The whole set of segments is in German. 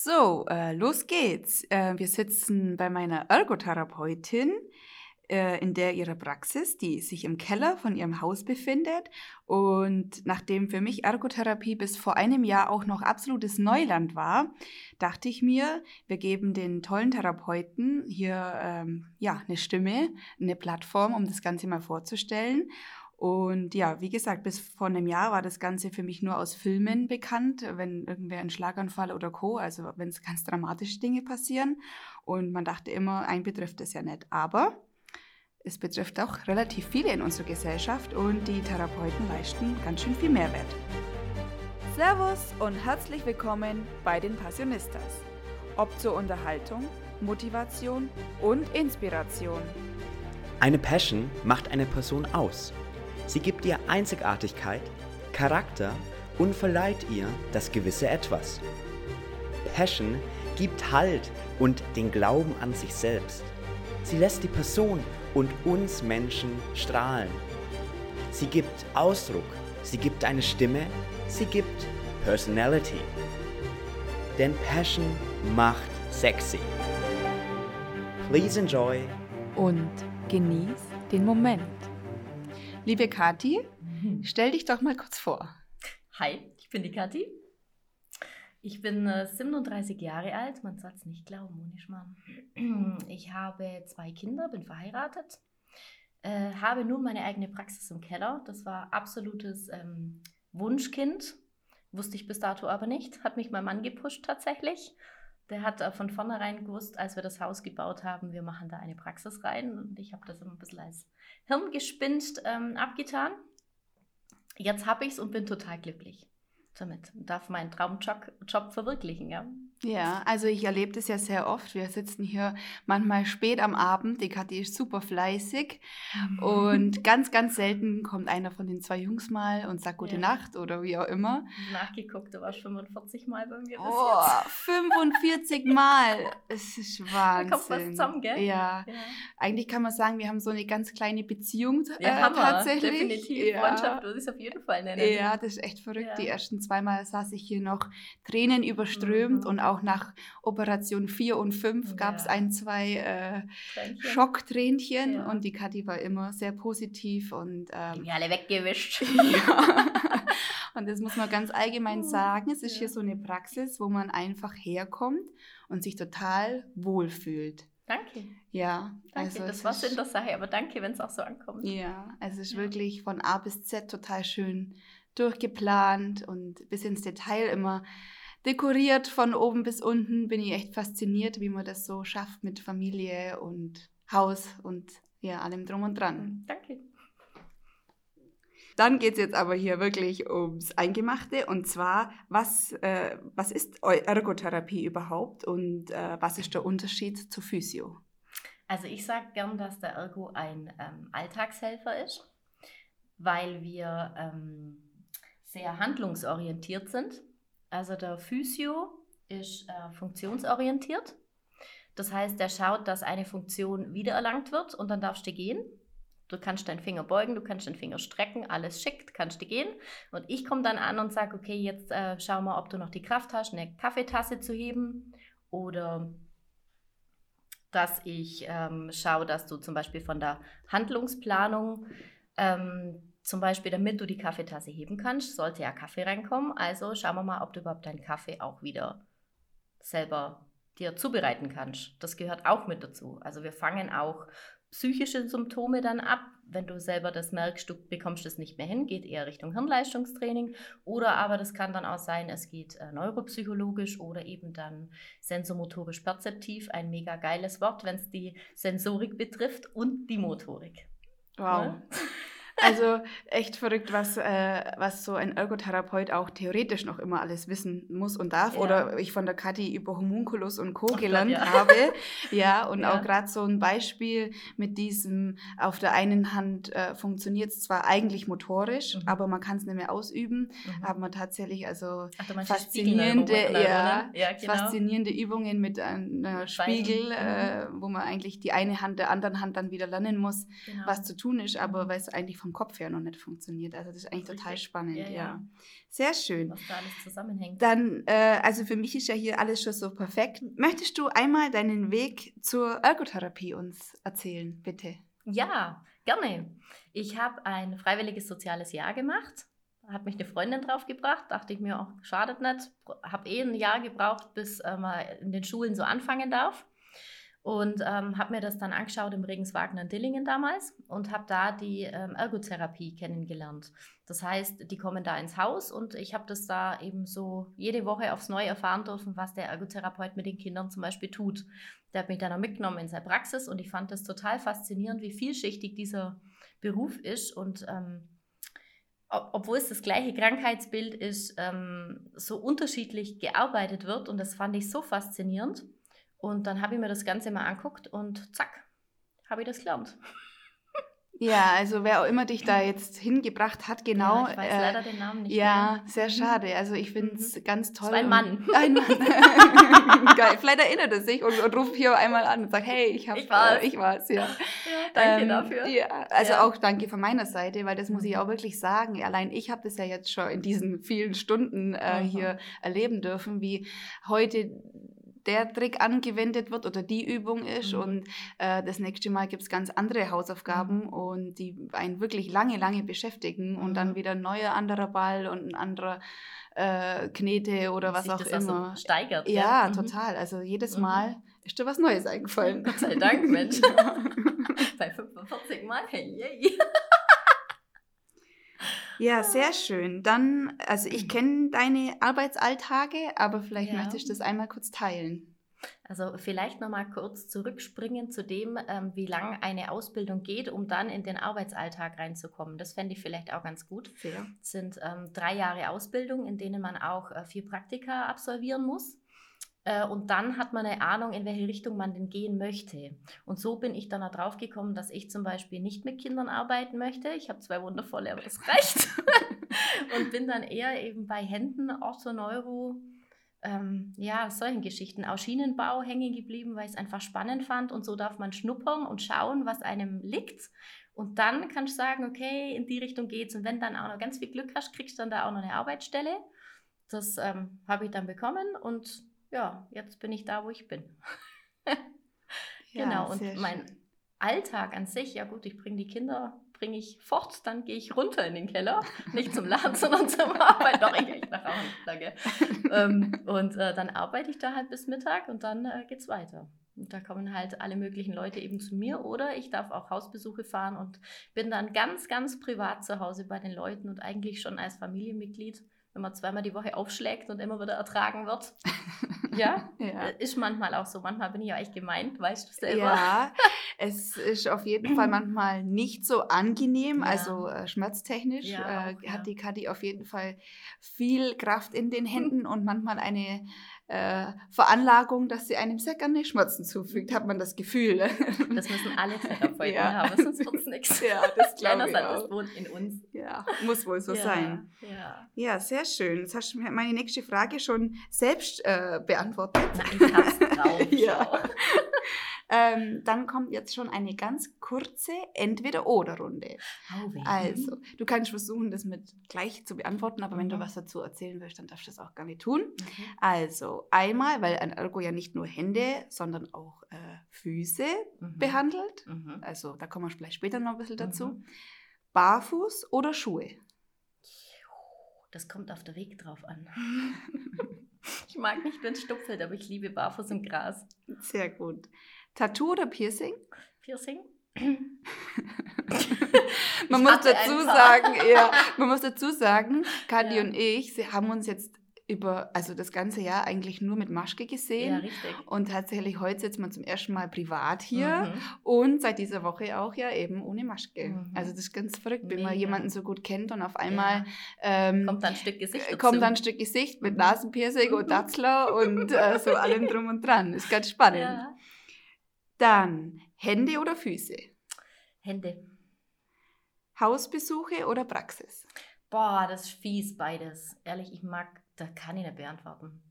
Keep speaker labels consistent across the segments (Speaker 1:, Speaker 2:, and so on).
Speaker 1: So, äh, los geht's. Äh, wir sitzen bei meiner Ergotherapeutin äh, in der ihrer Praxis, die sich im Keller von ihrem Haus befindet. Und nachdem für mich Ergotherapie bis vor einem Jahr auch noch absolutes Neuland war, dachte ich mir, wir geben den tollen Therapeuten hier ähm, ja eine Stimme, eine Plattform, um das Ganze mal vorzustellen. Und ja, wie gesagt, bis vor einem Jahr war das Ganze für mich nur aus Filmen bekannt, wenn irgendwer einen Schlaganfall oder Co., also wenn es ganz dramatische Dinge passieren. Und man dachte immer, ein betrifft es ja nicht. Aber es betrifft auch relativ viele in unserer Gesellschaft und die Therapeuten leisten ganz schön viel Mehrwert. Servus und herzlich willkommen bei den Passionistas. Ob zur Unterhaltung, Motivation und Inspiration.
Speaker 2: Eine Passion macht eine Person aus. Sie gibt ihr Einzigartigkeit, Charakter und verleiht ihr das gewisse Etwas. Passion gibt Halt und den Glauben an sich selbst. Sie lässt die Person und uns Menschen strahlen. Sie gibt Ausdruck, sie gibt eine Stimme, sie gibt Personality. Denn Passion macht sexy. Please enjoy
Speaker 1: und genieß den Moment. Liebe Kathi, stell dich doch mal kurz vor.
Speaker 3: Hi, ich bin die Kathi. Ich bin äh, 37 Jahre alt, man soll es nicht glauben, ohne Schmarrn. Ich habe zwei Kinder, bin verheiratet, äh, habe nun meine eigene Praxis im Keller. Das war absolutes ähm, Wunschkind, wusste ich bis dato aber nicht. Hat mich mein Mann gepusht tatsächlich. Der hat äh, von vornherein gewusst, als wir das Haus gebaut haben, wir machen da eine Praxis rein. Und ich habe das immer ein bisschen als Hirngespinst ähm, abgetan. Jetzt habe ich es und bin total glücklich damit darf meinen Traumjob Job verwirklichen. Ja.
Speaker 1: Ja, also ich erlebe das ja sehr oft. Wir sitzen hier manchmal spät am Abend. Die Kathi ist super fleißig. Mhm. Und ganz, ganz selten kommt einer von den zwei Jungs mal und sagt Gute ja. Nacht oder wie auch immer.
Speaker 3: Nachgeguckt, du warst 45 Mal bei mir.
Speaker 1: Oh, 45 Mal. Es ist Wahnsinn.
Speaker 3: Da kommt was zusammen, gell?
Speaker 1: Ja. ja. Eigentlich kann man sagen, wir haben so eine ganz kleine Beziehung ja, äh, tatsächlich.
Speaker 3: Definitiv. Ja. Freundschaft würde ich auf jeden Fall nennen.
Speaker 1: Ja, das ist echt verrückt. Die ersten zweimal saß ich hier noch Tränen überströmt mhm. und auch nach Operation 4 und 5 gab es ein, zwei äh, Schocktränchen ja. und die Kathi war immer sehr positiv und
Speaker 3: ähm, die alle weggewischt.
Speaker 1: ja. Und das muss man ganz allgemein oh, sagen. Es ist ja. hier so eine Praxis, wo man einfach herkommt und sich total wohlfühlt.
Speaker 3: Danke.
Speaker 1: Ja,
Speaker 3: danke. Also das war in der Sache, aber danke, wenn es auch so ankommt.
Speaker 1: Ja, es ist ja. wirklich von A bis Z total schön durchgeplant und bis ins Detail immer dekoriert von oben bis unten. Bin ich echt fasziniert, wie man das so schafft mit Familie und Haus und ja, allem drum und dran.
Speaker 3: Danke.
Speaker 1: Dann geht es jetzt aber hier wirklich ums Eingemachte und zwar, was, äh, was ist Ergotherapie überhaupt und äh, was ist der Unterschied zu Physio?
Speaker 3: Also ich sage gern, dass der Ergo ein ähm, Alltagshelfer ist, weil wir ähm, sehr handlungsorientiert sind. Also der Physio ist äh, funktionsorientiert. Das heißt, er schaut, dass eine Funktion wiedererlangt wird und dann darfst du gehen. Du kannst deinen Finger beugen, du kannst den Finger strecken, alles schickt, kannst du gehen. Und ich komme dann an und sage, okay, jetzt äh, schau mal, ob du noch die Kraft hast, eine Kaffeetasse zu heben oder dass ich ähm, schaue, dass du zum Beispiel von der Handlungsplanung ähm, zum Beispiel, damit du die Kaffeetasse heben kannst, sollte ja Kaffee reinkommen. Also schauen wir mal, ob du überhaupt deinen Kaffee auch wieder selber dir zubereiten kannst. Das gehört auch mit dazu. Also wir fangen auch psychische Symptome dann ab. Wenn du selber das merkst, du bekommst es nicht mehr hin, geht eher Richtung Hirnleistungstraining. Oder aber das kann dann auch sein, es geht äh, neuropsychologisch oder eben dann sensomotorisch perzeptiv. Ein mega geiles Wort, wenn es die Sensorik betrifft und die Motorik.
Speaker 1: Wow. Ja? Also echt verrückt, was, äh, was so ein Ergotherapeut auch theoretisch noch immer alles wissen muss und darf. Ja. Oder ich von der Kathi über Homunculus und Co. Oh gelernt Gott, ja. habe. Ja, und ja. auch gerade so ein Beispiel mit diesem, auf der einen Hand äh, funktioniert es zwar eigentlich motorisch, mhm. aber man kann es nicht mehr ausüben. Mhm. Haben wir tatsächlich also Ach, faszinierende, ja, ja genau. faszinierende Übungen mit einem Spiegel, äh, mhm. wo man eigentlich die eine Hand der anderen Hand dann wieder lernen muss, genau. was zu tun ist, aber weil es eigentlich vom vom Kopf her noch nicht funktioniert. Also das ist eigentlich
Speaker 3: Richtig.
Speaker 1: total spannend,
Speaker 3: Ja,
Speaker 1: ja.
Speaker 3: ja.
Speaker 1: Sehr schön.
Speaker 3: Was da alles zusammenhängt.
Speaker 1: Dann, äh, also für mich ist ja hier alles schon so perfekt. Möchtest du einmal deinen Weg zur Ergotherapie uns erzählen, bitte?
Speaker 3: Ja, gerne. Ich habe ein freiwilliges soziales Jahr gemacht. Hat mich eine Freundin draufgebracht. Dachte ich mir, auch schadet nicht. Habe eh ein Jahr gebraucht, bis äh, man in den Schulen so anfangen darf. Und ähm, habe mir das dann angeschaut im Regenswagen in Dillingen damals und habe da die ähm, Ergotherapie kennengelernt. Das heißt, die kommen da ins Haus und ich habe das da eben so jede Woche aufs Neue erfahren dürfen, was der Ergotherapeut mit den Kindern zum Beispiel tut. Der hat mich dann auch mitgenommen in seine Praxis und ich fand das total faszinierend, wie vielschichtig dieser Beruf ist und ähm, ob- obwohl es das gleiche Krankheitsbild ist, ähm, so unterschiedlich gearbeitet wird und das fand ich so faszinierend. Und dann habe ich mir das Ganze mal anguckt und zack, habe ich das gelernt.
Speaker 1: Ja, also wer auch immer dich da jetzt hingebracht hat, genau.
Speaker 3: Ja, ich weiß
Speaker 1: äh,
Speaker 3: leider den Namen nicht
Speaker 1: ja,
Speaker 3: mehr.
Speaker 1: sehr
Speaker 3: Mhm.
Speaker 1: schade. Also ich finde es ganz toll.
Speaker 3: war ein Mann.
Speaker 1: Ein Mann. Geil. Vielleicht erinnert er sich und, und ruft hier einmal an und sagt, hey, ich habe
Speaker 3: Ich war's.
Speaker 1: Äh, ich war's, ja.
Speaker 3: Ja, danke
Speaker 1: Ähm,
Speaker 3: dafür.
Speaker 1: Ja, also
Speaker 3: Ja.
Speaker 1: auch danke von meiner Seite, weil das muss ich
Speaker 3: Mhm.
Speaker 1: auch wirklich sagen. Allein ich habe das ja jetzt schon in diesen vielen Stunden äh,
Speaker 3: Mhm.
Speaker 1: hier erleben dürfen, wie heute der Trick angewendet wird oder die Übung ist
Speaker 3: Mhm.
Speaker 1: und äh, das nächste Mal gibt es ganz andere Hausaufgaben
Speaker 3: Mhm.
Speaker 1: und die einen wirklich lange, lange beschäftigen und dann
Speaker 3: Mhm.
Speaker 1: wieder ein neuer anderer Ball und ein anderer äh, Knete oder was
Speaker 3: Sich
Speaker 1: auch
Speaker 3: das
Speaker 1: immer.
Speaker 3: so steigert.
Speaker 1: ja,
Speaker 3: Mhm.
Speaker 1: total. Also jedes
Speaker 3: Mhm.
Speaker 1: Mal ist dir was Neues eingefallen.
Speaker 3: Gott sei Dank, Mensch. Bei 45 Mal, hey, yay.
Speaker 1: Ja, sehr schön. Dann, also ich kenne deine Arbeitsalltage, aber vielleicht
Speaker 3: Ja.
Speaker 1: möchtest du das einmal kurz teilen.
Speaker 3: Also vielleicht nochmal kurz zurückspringen zu dem, ähm, wie lange eine Ausbildung geht, um dann in den Arbeitsalltag reinzukommen. Das fände ich vielleicht auch ganz gut. Es sind ähm, drei Jahre Ausbildung, in denen man auch äh, vier Praktika absolvieren muss. Äh, und dann hat man eine Ahnung, in welche Richtung man denn gehen möchte. Und so bin ich dann auch drauf gekommen, dass ich zum Beispiel nicht mit Kindern arbeiten möchte. Ich habe zwei wundervolle, aber das reicht. und bin dann eher eben bei Händen, Ortho, Neuro, ähm, ja, solchen Geschichten. Auch Schienenbau hängen geblieben, weil ich es einfach spannend fand. Und so darf man schnuppern und schauen, was einem liegt. Und dann kannst du sagen, okay, in die Richtung geht's. Und wenn dann auch noch ganz viel Glück hast, kriegst du dann da auch noch eine Arbeitsstelle. Das ähm, habe ich dann bekommen und ja, jetzt bin ich da, wo ich bin.
Speaker 1: Ja,
Speaker 3: genau. Und
Speaker 1: sehr
Speaker 3: mein
Speaker 1: schön.
Speaker 3: Alltag an sich, ja gut, ich bringe die Kinder, bringe ich fort, dann gehe ich runter in den Keller. Nicht zum Laden, sondern zum Arbeiten. Doch, ich gehe nach Hause. Ähm, und äh, dann arbeite ich da halt bis Mittag und dann äh, geht's weiter. Und da kommen halt alle möglichen Leute eben zu mir oder ich darf auch Hausbesuche fahren und bin dann ganz, ganz privat zu Hause bei den Leuten und eigentlich schon als Familienmitglied, wenn man zweimal die Woche aufschlägt und immer wieder ertragen wird. ja,
Speaker 1: Ja.
Speaker 3: äh, ist manchmal auch so. Manchmal bin ich auch echt gemeint, weißt du selber.
Speaker 1: Ja, es ist auf jeden Fall manchmal nicht so angenehm,
Speaker 3: Ja.
Speaker 1: also äh, schmerztechnisch
Speaker 3: Ja,
Speaker 1: äh,
Speaker 3: auch, ja.
Speaker 1: hat die Kathi auf jeden Fall viel Kraft in den Händen und manchmal eine äh, Veranlagung, dass sie einem sehr gerne Schmerzen zufügt, hat man das Gefühl.
Speaker 3: Das müssen alle Therapeuten
Speaker 1: Ja.
Speaker 3: haben, sonst wird es nichts.
Speaker 1: ja, das glaube ich auch.
Speaker 3: das wohnt in uns.
Speaker 1: Ja, muss wohl so
Speaker 3: ja,
Speaker 1: sein.
Speaker 3: Ja.
Speaker 1: Ja, sehr schön. Jetzt hast du mir meine nächste Frage schon selbst äh, beantwortet.
Speaker 3: Na, ich hab's drauf.
Speaker 1: Ja. Ähm, dann kommt jetzt schon eine ganz kurze Entweder-Oder-Runde.
Speaker 3: Weg.
Speaker 1: Also, du kannst versuchen, das mit gleich zu beantworten, aber wenn du
Speaker 3: Mhm.
Speaker 1: was dazu erzählen willst, dann darfst du das auch gerne tun.
Speaker 3: Mhm.
Speaker 1: Also, einmal, weil ein Ergo ja nicht nur Hände, sondern auch äh, Füße
Speaker 3: Mhm.
Speaker 1: behandelt.
Speaker 3: Mhm.
Speaker 1: Also, da kommen wir vielleicht später noch ein bisschen dazu.
Speaker 3: Mhm.
Speaker 1: Barfuß oder Schuhe?
Speaker 3: Das kommt auf der Weg drauf an. ich mag nicht, wenn es stupfelt, aber ich liebe Barfuß im Gras.
Speaker 1: Sehr gut. Tattoo oder Piercing?
Speaker 3: Piercing?
Speaker 1: Man
Speaker 3: Ich
Speaker 1: muss dazu sagen, ja, man muss dazu sagen, Kathi
Speaker 3: Ja.
Speaker 1: und ich, sie haben uns jetzt über, also das ganze Jahr eigentlich nur mit Maschke gesehen.
Speaker 3: Ja, richtig.
Speaker 1: Und tatsächlich heute sitzen wir zum ersten Mal privat hier
Speaker 3: Mhm.
Speaker 1: und seit dieser Woche auch ja eben ohne Maske.
Speaker 3: Mhm.
Speaker 1: Also das ist ganz verrückt, wenn man
Speaker 3: Mega.
Speaker 1: jemanden so gut kennt und auf einmal
Speaker 3: Ja.
Speaker 1: ähm,
Speaker 3: Kommt dann ein Stück Gesicht
Speaker 1: äh,
Speaker 3: dazu.
Speaker 1: kommt dann ein Stück Gesicht mit
Speaker 3: Mhm.
Speaker 1: Nasenpiercing und. Datzler und äh, so allem drum und dran. Ist ganz spannend.
Speaker 3: Ja.
Speaker 1: Dann Hände oder Füße?
Speaker 3: Hände.
Speaker 1: Hausbesuche oder Praxis?
Speaker 3: Boah, das ist fies beides. Ehrlich, ich mag, da kann ich nicht beantworten.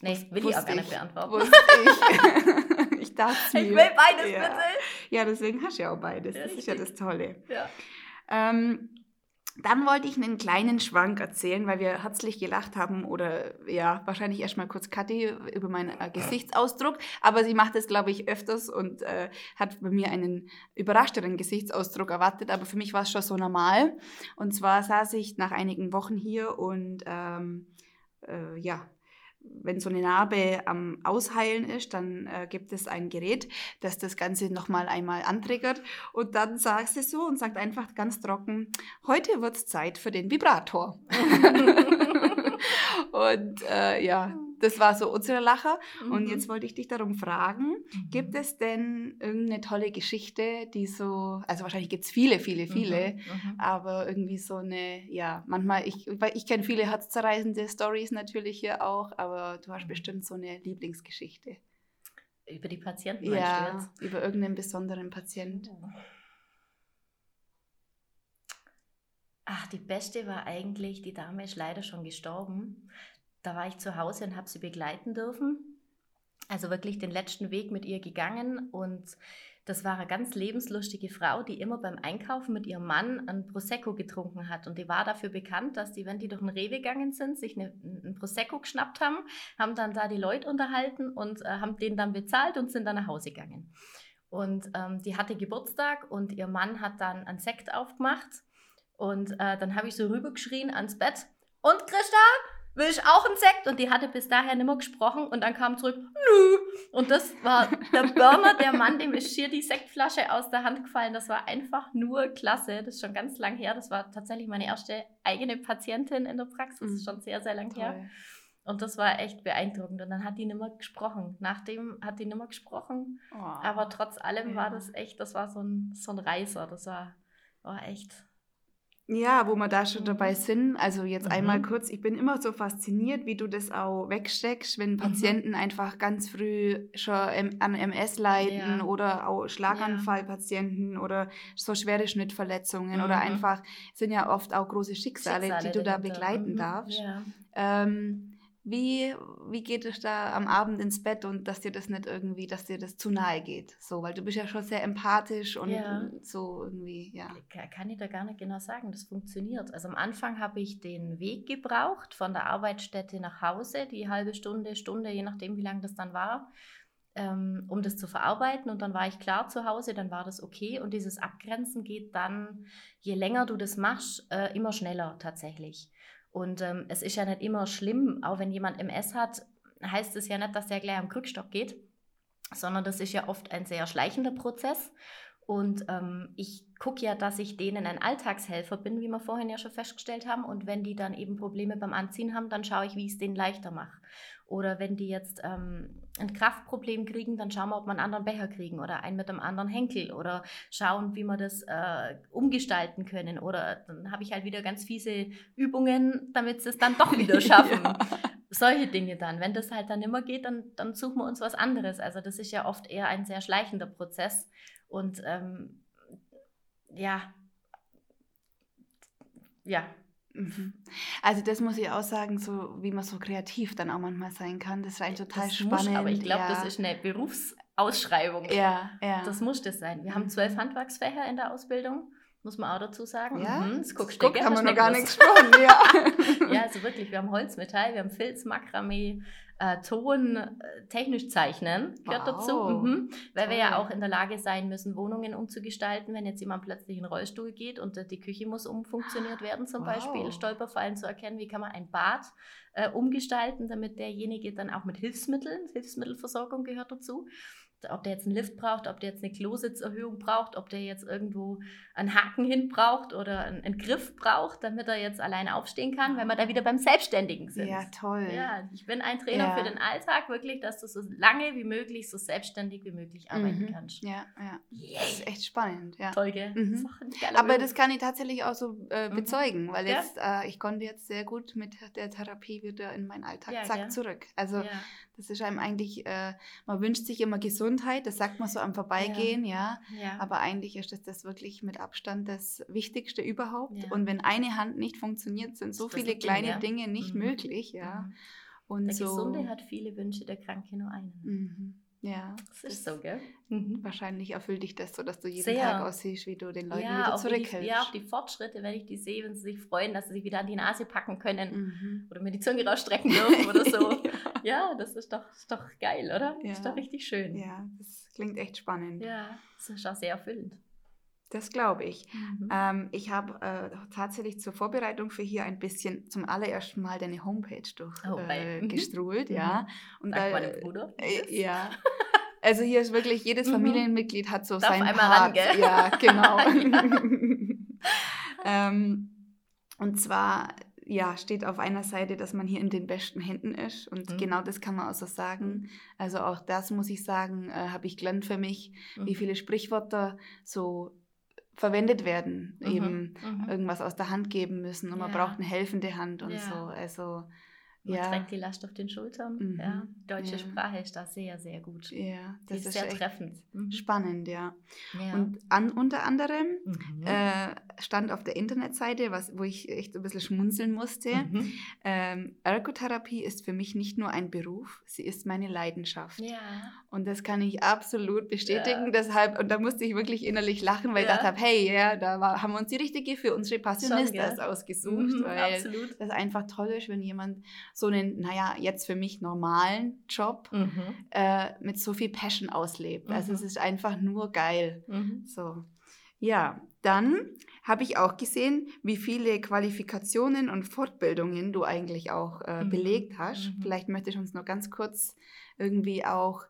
Speaker 3: Nee,
Speaker 1: Wus-
Speaker 3: will ich auch gar nicht
Speaker 1: ich.
Speaker 3: beantworten.
Speaker 1: Ich. ich dachte
Speaker 3: Ich
Speaker 1: mir.
Speaker 3: will beides,
Speaker 1: ja.
Speaker 3: bitte.
Speaker 1: Ja, deswegen hast du ja auch beides.
Speaker 3: Ja,
Speaker 1: Das ist ja das Tolle.
Speaker 3: Ja.
Speaker 1: Ähm, dann wollte ich einen kleinen Schwank erzählen, weil wir herzlich gelacht haben oder ja, wahrscheinlich erstmal kurz Kathi über meinen äh, Gesichtsausdruck. Aber sie macht es, glaube ich, öfters und äh, hat bei mir einen überraschteren Gesichtsausdruck erwartet. Aber für mich war es schon so normal. Und zwar saß ich nach einigen Wochen hier und ähm, äh, ja, wenn so eine Narbe am Ausheilen ist, dann äh, gibt es ein Gerät, das das Ganze nochmal einmal antriggert. Und dann sagt sie so und sagt einfach ganz trocken, heute wird es Zeit für den Vibrator. und äh, ja, das war so unsere Lacher. Mhm. Und jetzt wollte ich dich darum fragen, mhm. gibt es denn irgendeine tolle Geschichte, die so, also wahrscheinlich gibt es viele, viele, viele, mhm. mhm. aber irgendwie so eine, ja, manchmal, ich, ich kenne viele herzzerreißende Stories natürlich hier auch, aber du hast mhm. bestimmt so eine Lieblingsgeschichte.
Speaker 3: Über die Patienten
Speaker 1: ja, über irgendeinen besonderen Patient. Oh.
Speaker 3: Ach, die beste war eigentlich, die Dame ist leider schon gestorben da war ich zu Hause und habe sie begleiten dürfen. Also wirklich den letzten Weg mit ihr gegangen und das war eine ganz lebenslustige Frau, die immer beim Einkaufen mit ihrem Mann ein Prosecco getrunken hat. Und die war dafür bekannt, dass die, wenn die durch den Rewe gegangen sind, sich eine, ein Prosecco geschnappt haben, haben dann da die Leute unterhalten und äh, haben den dann bezahlt und sind dann nach Hause gegangen. Und ähm, die hatte Geburtstag und ihr Mann hat dann einen Sekt aufgemacht. Und äh, dann habe ich so rübergeschrien ans Bett. Und Christa, will ich auch einen Sekt? Und die hatte bis daher nicht mehr gesprochen und dann kam zurück, nö. Und das war der Burner, der Mann, dem ist schier die Sektflasche aus der Hand gefallen. Das war einfach nur klasse. Das ist schon ganz lang her. Das war tatsächlich meine erste eigene Patientin in der Praxis. Das ist mhm. schon sehr, sehr lang Toll. her. Und das war echt beeindruckend. Und dann hat die nicht mehr gesprochen. Nachdem hat die nicht mehr gesprochen. Oh. Aber trotz allem ja. war das echt, das war so ein, so ein Reißer. Das war, war echt
Speaker 1: ja, wo wir da schon dabei mhm. sind, also jetzt mhm. einmal kurz, ich bin immer so fasziniert, wie du das auch wegsteckst, wenn mhm. Patienten mhm. einfach ganz früh schon an MS leiden ja. oder auch Schlaganfallpatienten ja. oder so schwere Schnittverletzungen mhm. oder einfach, sind ja oft auch große Schicksale, Schicksale die du da begleiten mhm. darfst. Ja. Ähm, wie, wie geht es da am Abend ins Bett und dass dir das nicht irgendwie, dass dir das zu nahe geht? So, weil du bist ja schon sehr empathisch und ja. so irgendwie, ja.
Speaker 3: Kann ich da gar nicht genau sagen, das funktioniert. Also am Anfang habe ich den Weg gebraucht von der Arbeitsstätte nach Hause, die halbe Stunde, Stunde, je nachdem, wie lange das dann war, ähm, um das zu verarbeiten. Und dann war ich klar zu Hause, dann war das okay. Und dieses Abgrenzen geht dann, je länger du das machst, äh, immer schneller tatsächlich. Und ähm, es ist ja nicht immer schlimm, auch wenn jemand MS hat, heißt es ja nicht, dass der gleich am Krückstock geht, sondern das ist ja oft ein sehr schleichender Prozess. Und ähm, ich gucke ja, dass ich denen ein Alltagshelfer bin, wie wir vorhin ja schon festgestellt haben. Und wenn die dann eben Probleme beim Anziehen haben, dann schaue ich, wie ich es denen leichter mache. Oder wenn die jetzt ähm, ein Kraftproblem kriegen, dann schauen wir, ob wir einen anderen Becher kriegen oder einen mit einem anderen Henkel oder schauen, wie wir das äh, umgestalten können. Oder dann habe ich halt wieder ganz fiese Übungen, damit sie es dann doch wieder schaffen. ja. Solche Dinge dann. Wenn das halt dann immer geht, dann, dann suchen wir uns was anderes. Also das ist ja oft eher ein sehr schleichender Prozess. Und ähm, ja, ja,
Speaker 1: Mhm. Also das muss ich auch sagen, so wie man so kreativ dann auch manchmal sein kann. Das war ein total das spannend. Muss,
Speaker 3: aber ich glaube, ja. das ist eine Berufsausschreibung.
Speaker 1: Ja, ja.
Speaker 3: Das muss das sein. Wir haben zwölf Handwerksfächer in der Ausbildung. Muss man auch dazu sagen.
Speaker 1: Ja,
Speaker 3: mhm,
Speaker 1: das guckst du Guck, haben wir noch gar nicht gesprochen.
Speaker 3: ja. ja, also wirklich, wir haben Holzmetall, wir haben Filz, Makramee, äh, Ton äh, technisch zeichnen gehört wow. dazu, mhm. weil Toll. wir ja auch in der Lage sein müssen, Wohnungen umzugestalten, wenn jetzt jemand plötzlich in den Rollstuhl geht und äh, die Küche muss umfunktioniert werden zum wow. Beispiel, Stolperfallen zu erkennen, wie kann man ein Bad äh, umgestalten, damit derjenige dann auch mit Hilfsmitteln, Hilfsmittelversorgung gehört dazu, ob der jetzt einen Lift braucht, ob der jetzt eine Klositzerhöhung braucht, ob der jetzt irgendwo einen Haken hin braucht oder einen, einen Griff braucht, damit er jetzt alleine aufstehen kann, wenn wir da wieder beim Selbstständigen sind.
Speaker 1: Ja, toll.
Speaker 3: Ja, ich bin ein Trainer ja. für den Alltag, wirklich, dass du so lange wie möglich, so selbstständig wie möglich arbeiten mhm. kannst.
Speaker 1: Ja, ja. Yeah. Das ist echt spannend. Ja.
Speaker 3: Toll, gell? Mhm.
Speaker 1: Das Aber das kann ich tatsächlich auch so äh, mhm. bezeugen, mhm. weil jetzt, äh, ich konnte jetzt sehr gut mit der Therapie wieder in meinen Alltag ja, zack ja. zurück. Also das ist einem eigentlich, äh, man wünscht sich immer Gesundheit, das sagt man so am Vorbeigehen, ja. ja. Aber eigentlich ist das, das wirklich mit Abstand das Wichtigste überhaupt. Ja. Und wenn eine Hand nicht funktioniert, sind so viele kleine Ding, ja. Dinge nicht mhm. möglich, ja. Mhm.
Speaker 3: Und der so, Gesunde hat viele Wünsche, der Kranke nur einen. Mhm.
Speaker 1: Ja.
Speaker 3: Das ist so, gell? Mhm.
Speaker 1: Wahrscheinlich erfüllt dich das so, dass du jeden
Speaker 3: Sehr.
Speaker 1: Tag aussiehst, wie du den Leuten
Speaker 3: Ja
Speaker 1: wieder zurückhältst.
Speaker 3: ja, auch die Fortschritte, wenn ich die sehe, wenn sie sich freuen, dass sie sich wieder an die Nase packen können
Speaker 1: Mhm.
Speaker 3: oder mir die Zunge rausstrecken dürfen oder so.
Speaker 1: ja.
Speaker 3: Ja, das ist doch, ist doch geil, oder?
Speaker 1: Ja.
Speaker 3: Ist doch richtig schön.
Speaker 1: ja, das klingt echt spannend.
Speaker 3: Ja, das ist auch sehr erfüllend.
Speaker 1: Das glaube ich.
Speaker 3: Mhm.
Speaker 1: Ähm, ich habe äh, tatsächlich zur Vorbereitung für hier ein bisschen zum allerersten Mal deine Homepage durch
Speaker 3: Oh,
Speaker 1: äh,
Speaker 3: Mhm. Mhm.
Speaker 1: ja. Und
Speaker 3: Sag
Speaker 1: da-
Speaker 3: meinem Bruder.
Speaker 1: Äh, ja. Also hier ist wirklich, jedes
Speaker 3: Mhm.
Speaker 1: Familienmitglied hat so
Speaker 3: Darf
Speaker 1: sein
Speaker 3: einmal
Speaker 1: Part.
Speaker 3: ran, gell?
Speaker 1: Ja, genau. ähm, und zwar, ja, steht auf einer Seite, dass man hier in den besten Händen ist. Und
Speaker 3: Mhm.
Speaker 1: genau das kann man auch so sagen. Also auch das muss ich sagen, äh, habe ich gelernt für mich, wie
Speaker 3: Mhm.
Speaker 1: viele Sprichwörter so verwendet werden.
Speaker 3: Mhm.
Speaker 1: Eben
Speaker 3: Mhm.
Speaker 1: irgendwas aus der Hand geben müssen und man
Speaker 3: Ja.
Speaker 1: braucht eine helfende Hand und
Speaker 3: Ja.
Speaker 1: so. Also
Speaker 3: Man
Speaker 1: ja,
Speaker 3: trägt die Last auf den Schultern.
Speaker 1: Mhm.
Speaker 3: Ja, deutsche
Speaker 1: Ja.
Speaker 3: Sprache ist da sehr, sehr gut.
Speaker 1: ja, das
Speaker 3: ist
Speaker 1: ist
Speaker 3: sehr treffend. Mhm.
Speaker 1: spannend, ja. Und an, unter anderem
Speaker 3: Mhm.
Speaker 1: äh, stand auf der Internetseite, was, wo ich echt ein bisschen schmunzeln musste,
Speaker 3: Mhm.
Speaker 1: ähm, Ergotherapie ist für mich nicht nur ein Beruf, sie ist meine Leidenschaft.
Speaker 3: Ja.
Speaker 1: Und das kann ich absolut bestätigen. Deshalb, und da musste ich wirklich innerlich lachen, weil ich gedacht habe, hey, ja, da war, haben wir uns die richtige für unsere Passionistas ausgesucht,
Speaker 3: Mhm,
Speaker 1: weil
Speaker 3: absolut.
Speaker 1: das einfach toll ist, wenn jemand so einen, naja, jetzt für mich normalen Job
Speaker 3: Mhm.
Speaker 1: äh, mit so viel Passion auslebt. Also
Speaker 3: Mhm.
Speaker 1: es ist einfach nur geil.
Speaker 3: Mhm.
Speaker 1: So. Ja, dann habe ich auch gesehen, wie viele Qualifikationen und Fortbildungen du eigentlich auch äh,
Speaker 3: Mhm.
Speaker 1: belegt hast.
Speaker 3: Mhm.
Speaker 1: Vielleicht möchtest du uns noch ganz kurz irgendwie auch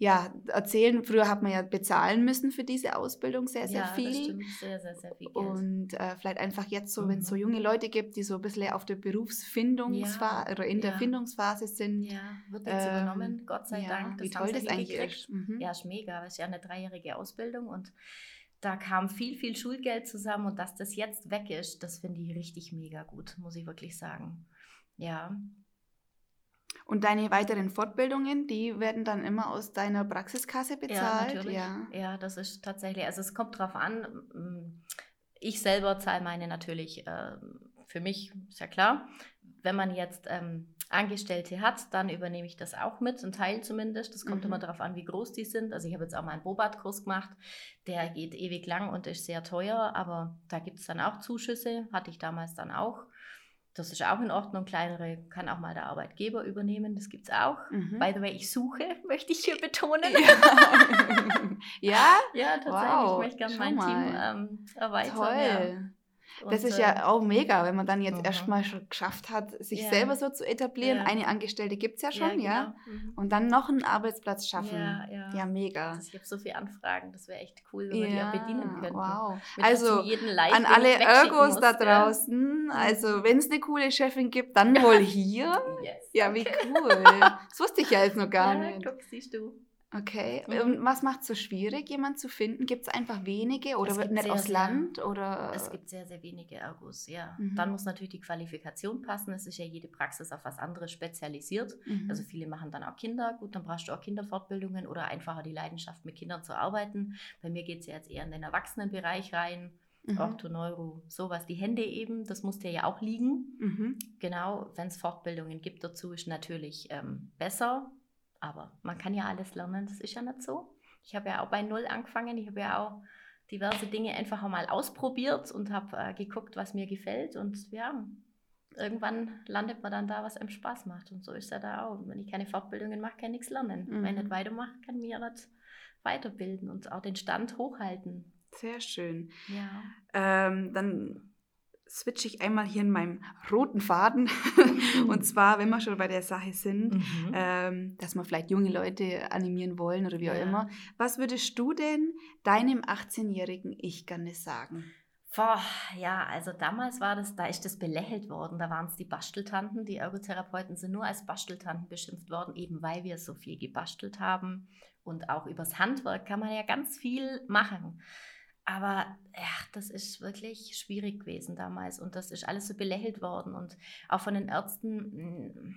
Speaker 1: ja, erzählen. Früher hat man ja bezahlen müssen für diese Ausbildung sehr, sehr
Speaker 3: ja,
Speaker 1: viel.
Speaker 3: das stimmt. Sehr, sehr, sehr viel Geld.
Speaker 1: Und äh, vielleicht einfach jetzt so, wenn es so
Speaker 3: Mhm.
Speaker 1: junge Leute gibt, die so ein bisschen auf der Berufsfindungsphase
Speaker 3: Ja,
Speaker 1: oder in der
Speaker 3: ja.
Speaker 1: Findungsphase sind.
Speaker 3: ja, wird jetzt
Speaker 1: ähm,
Speaker 3: übernommen, Gott sei Dank.
Speaker 1: wie
Speaker 3: haben
Speaker 1: toll das eigentlich
Speaker 3: hingekriegt.
Speaker 1: ist. Mhm.
Speaker 3: Ja, ist mega. Das ist ja eine dreijährige Ausbildung und da kam viel, viel Schulgeld zusammen und dass das jetzt weg ist, das finde ich richtig mega gut, muss ich wirklich sagen. Ja,
Speaker 1: Und deine weiteren Fortbildungen, die werden dann immer aus deiner Praxiskasse bezahlt?
Speaker 3: Ja, natürlich.
Speaker 1: Ja.
Speaker 3: Ja, das ist tatsächlich, also es kommt drauf an. mm, Ich selber zahle meine natürlich ähm, für mich, ist ja klar. Wenn man jetzt ähm, Angestellte hat, dann übernehme ich das auch mit, ein Teil zumindest. Das kommt
Speaker 1: Mhm.
Speaker 3: immer darauf an, wie groß die sind. Also ich habe jetzt auch mal einen Bobat-Kurs gemacht, der geht ewig lang und ist sehr teuer, aber da gibt es dann auch Zuschüsse, hatte ich damals dann auch. Das ist auch in Ordnung. Kleinere kann auch mal der Arbeitgeber übernehmen, das gibt es auch.
Speaker 1: Mhm.
Speaker 3: By the way, ich suche, möchte ich hier betonen.
Speaker 1: ja. ja,
Speaker 3: Ja, tatsächlich.
Speaker 1: Wow,
Speaker 3: ich möchte gerne mein Team
Speaker 1: mal.
Speaker 3: ähm, erweitern.
Speaker 1: toll. Das
Speaker 3: Und,
Speaker 1: ist ja auch mega, wenn man dann jetzt
Speaker 3: Mhm.
Speaker 1: erstmal schon geschafft hat, sich
Speaker 3: Ja.
Speaker 1: selber so zu etablieren.
Speaker 3: Ja.
Speaker 1: Eine Angestellte gibt es ja schon, ja.
Speaker 3: genau. Mhm.
Speaker 1: Und dann noch einen Arbeitsplatz schaffen.
Speaker 3: Ja, ja.
Speaker 1: Ja, mega.
Speaker 3: Also ich habe so viele Anfragen, das wäre echt cool, wenn wir die auch bedienen könnten.
Speaker 1: wow.
Speaker 3: Mit
Speaker 1: Also,
Speaker 3: dazu jeden Live,
Speaker 1: An alle Ergos
Speaker 3: muss,
Speaker 1: da draußen, also wenn es eine coole Chefin gibt, dann wohl hier.
Speaker 3: Yes.
Speaker 1: Ja, wie cool. Das wusste ich ja jetzt noch gar nicht.
Speaker 3: guck, siehst du.
Speaker 1: Okay.
Speaker 3: Mhm.
Speaker 1: Und was macht es so schwierig, jemanden zu finden? Gibt es einfach wenige oder wird nicht
Speaker 3: sehr,
Speaker 1: aus Land? Oder?
Speaker 3: Es gibt sehr, sehr wenige Ergos, ja.
Speaker 1: Mhm.
Speaker 3: Dann muss natürlich die Qualifikation passen. Es ist ja jede Praxis auf was anderes spezialisiert.
Speaker 1: Mhm.
Speaker 3: Also viele machen dann auch Kinder. Gut, dann brauchst du auch Kinderfortbildungen oder einfacher die Leidenschaft, mit Kindern zu arbeiten. Bei mir geht es ja jetzt eher in den Erwachsenenbereich rein.
Speaker 1: Mhm.
Speaker 3: Ortho, Neuro, sowas. Die Hände eben, das muss dir ja auch liegen.
Speaker 1: Mhm.
Speaker 3: Genau, wenn es Fortbildungen gibt dazu, ist natürlich ähm, besser. Aber man kann ja alles lernen, das ist ja nicht so. Ich habe ja auch bei Null angefangen. Ich habe ja auch diverse Dinge einfach mal ausprobiert und habe äh, geguckt, was mir gefällt. Und ja, irgendwann landet man dann da, was einem Spaß macht. Und so ist ja da auch. Wenn ich keine Fortbildungen mache, kann ich nichts lernen.
Speaker 1: Mhm.
Speaker 3: Wenn ich nicht weitermache, kann ich ja nicht weiterbilden und auch den Stand hochhalten.
Speaker 1: Sehr schön.
Speaker 3: Ja.
Speaker 1: Ähm, dann switche ich einmal hier in meinem roten Faden. Und zwar, wenn wir schon bei der Sache sind,
Speaker 3: Mhm.
Speaker 1: ähm, dass wir vielleicht junge Leute animieren wollen oder wie auch
Speaker 3: Ja.
Speaker 1: immer. Was würdest du denn deinem 18-jährigen Ich gerne sagen?
Speaker 3: Boah, ja, also damals war das, da ist das belächelt worden. Da waren es die Basteltanten. Die Ergotherapeuten sind nur als Basteltanten beschimpft worden, eben weil wir so viel gebastelt haben. Und auch übers Handwerk kann man ja ganz viel machen. Aber ja, das ist wirklich schwierig gewesen damals. Und das ist alles so belächelt worden. Und auch von den Ärzten, mh,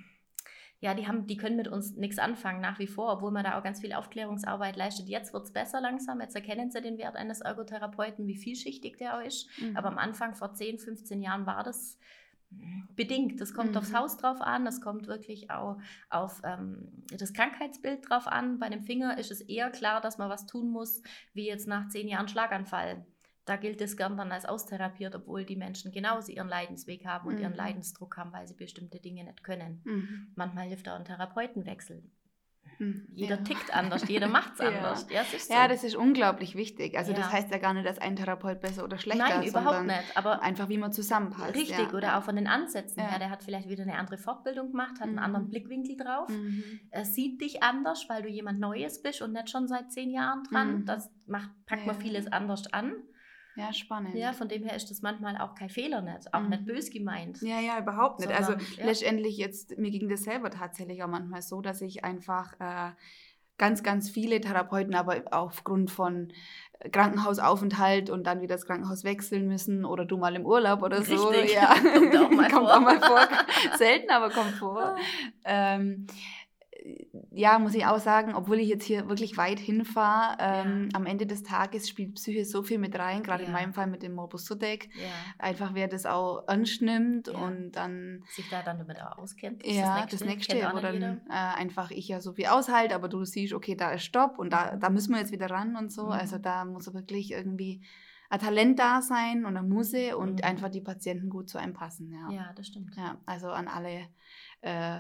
Speaker 3: ja, die, haben, die können mit uns nichts anfangen nach wie vor, obwohl man da auch ganz viel Aufklärungsarbeit leistet. Jetzt wird es besser langsam. Jetzt erkennen sie den Wert eines Ergotherapeuten, wie vielschichtig der auch ist.
Speaker 1: Mhm.
Speaker 3: Aber am Anfang, vor 10, 15 Jahren, war das Bedingt. Das kommt
Speaker 1: Mhm.
Speaker 3: aufs Haus drauf an, das kommt wirklich auch auf ähm, das Krankheitsbild drauf an. Bei dem Finger ist es eher klar, dass man was tun muss, wie jetzt nach zehn Jahren Schlaganfall. Da gilt es gern dann als austherapiert, obwohl die Menschen genauso ihren Leidensweg haben und ihren
Speaker 1: Mhm.
Speaker 3: Leidensdruck haben, weil sie bestimmte Dinge nicht können.
Speaker 1: Mhm.
Speaker 3: Manchmal hilft auch ein Therapeutenwechsel.
Speaker 1: Mhm.
Speaker 3: Jeder
Speaker 1: Ja.
Speaker 3: tickt anders, jeder macht es
Speaker 1: Ja.
Speaker 3: anders. Ja, ist so.
Speaker 1: Ja, das ist unglaublich wichtig. Also das heißt ja gar nicht, dass ein Therapeut besser oder schlechter
Speaker 3: Nein,
Speaker 1: ist,
Speaker 3: überhaupt
Speaker 1: sondern
Speaker 3: nicht. Aber
Speaker 1: einfach wie man zusammenpasst.
Speaker 3: richtig, oder auch von den Ansätzen
Speaker 1: Ja.
Speaker 3: her. Der hat vielleicht wieder eine andere Fortbildung gemacht, hat einen
Speaker 1: Mhm.
Speaker 3: anderen Blickwinkel drauf.
Speaker 1: Mhm.
Speaker 3: Er sieht dich anders, weil du jemand Neues bist und nicht schon seit zehn Jahren dran.
Speaker 1: Mhm.
Speaker 3: Das macht, packt man vieles anders an.
Speaker 1: Ja, spannend.
Speaker 3: Ja, von dem her ist das manchmal auch kein Fehler nicht, auch
Speaker 1: Mhm.
Speaker 3: nicht bös gemeint.
Speaker 1: Ja, ja, überhaupt nicht. also
Speaker 3: Sondern, ja.
Speaker 1: letztendlich jetzt, mir ging das selber tatsächlich auch manchmal so, dass ich einfach äh, ganz, ganz viele Therapeuten, aber aufgrund von Krankenhausaufenthalt und dann wieder das Krankenhaus wechseln müssen oder du mal im Urlaub oder so.
Speaker 3: Richtig.
Speaker 1: Ja.
Speaker 3: Kommt auch mal
Speaker 1: kommt
Speaker 3: vor.
Speaker 1: auch mal vor. Selten, aber kommt vor. Ähm, ja, muss ich auch sagen, obwohl ich jetzt hier wirklich weit hinfahre, ähm, am Ende des Tages spielt Psyche so viel mit rein, gerade in
Speaker 3: Ja.
Speaker 1: meinem Fall mit dem Morbus Sudeck.
Speaker 3: Ja.
Speaker 1: Einfach wer das auch ernst nimmt
Speaker 3: Ja.
Speaker 1: und dann
Speaker 3: Sich da dann damit auch auskennt.
Speaker 1: ja, das nächste,
Speaker 3: Kennt auch
Speaker 1: wo dann äh, einfach ich ja so viel aushalte, aber du siehst, okay, da ist Stopp und da, da müssen wir jetzt wieder ran und so.
Speaker 3: Mhm.
Speaker 1: Also da muss wirklich irgendwie ein Talent da sein und eine Muse und
Speaker 3: Mhm.
Speaker 1: einfach die Patienten gut zu einem passen. Ja,
Speaker 3: Ja, das stimmt.
Speaker 1: ja also an alle äh,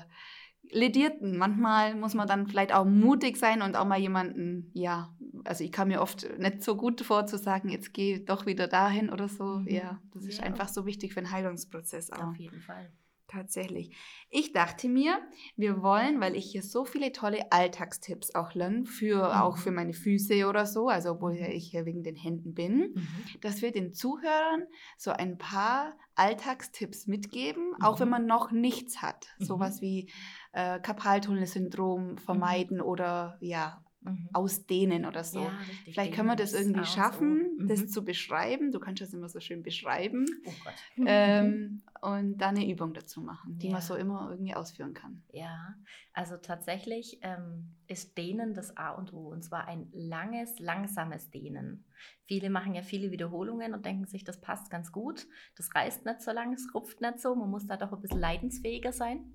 Speaker 1: Ledierten. Manchmal muss man dann vielleicht auch mutig sein und auch mal jemanden, ja, also ich kam mir oft nicht so gut vor zu sagen, jetzt geh doch wieder dahin oder so.
Speaker 3: Mhm.
Speaker 1: Ja, das ist
Speaker 3: Ja.
Speaker 1: einfach so wichtig für den Heilungsprozess auch.
Speaker 3: Auf jeden Fall.
Speaker 1: Tatsächlich. Ich dachte mir, wir wollen, weil ich hier so viele tolle Alltagstipps auch lerne, für,
Speaker 3: Mhm.
Speaker 1: auch für meine Füße oder so, also obwohl ich hier wegen den Händen bin,
Speaker 3: Mhm.
Speaker 1: dass wir den Zuhörern so ein paar Alltagstipps mitgeben, auch wenn
Speaker 3: Mhm.
Speaker 1: man noch nichts hat.
Speaker 3: Mhm.
Speaker 1: Sowas wie äh, Karpaltunnelsyndrom vermeiden oder ja,
Speaker 3: Mhm.
Speaker 1: ausdehnen oder so.
Speaker 3: Ja, richtig.
Speaker 1: Vielleicht können wir das irgendwie schaffen,
Speaker 3: Mhm.
Speaker 1: das zu beschreiben. Du kannst das immer so schön beschreiben.
Speaker 3: Oh Gott.
Speaker 1: Ähm, und dann eine Übung dazu machen, die man
Speaker 3: Ja.
Speaker 1: so immer irgendwie ausführen kann.
Speaker 3: Ja, also tatsächlich ähm, ist Dehnen das A und O und zwar ein langes, langsames Dehnen. Viele machen ja viele Wiederholungen und denken sich, das passt ganz gut. Das reißt nicht so lang, es rupft nicht so. Man muss da doch ein bisschen leidensfähiger sein.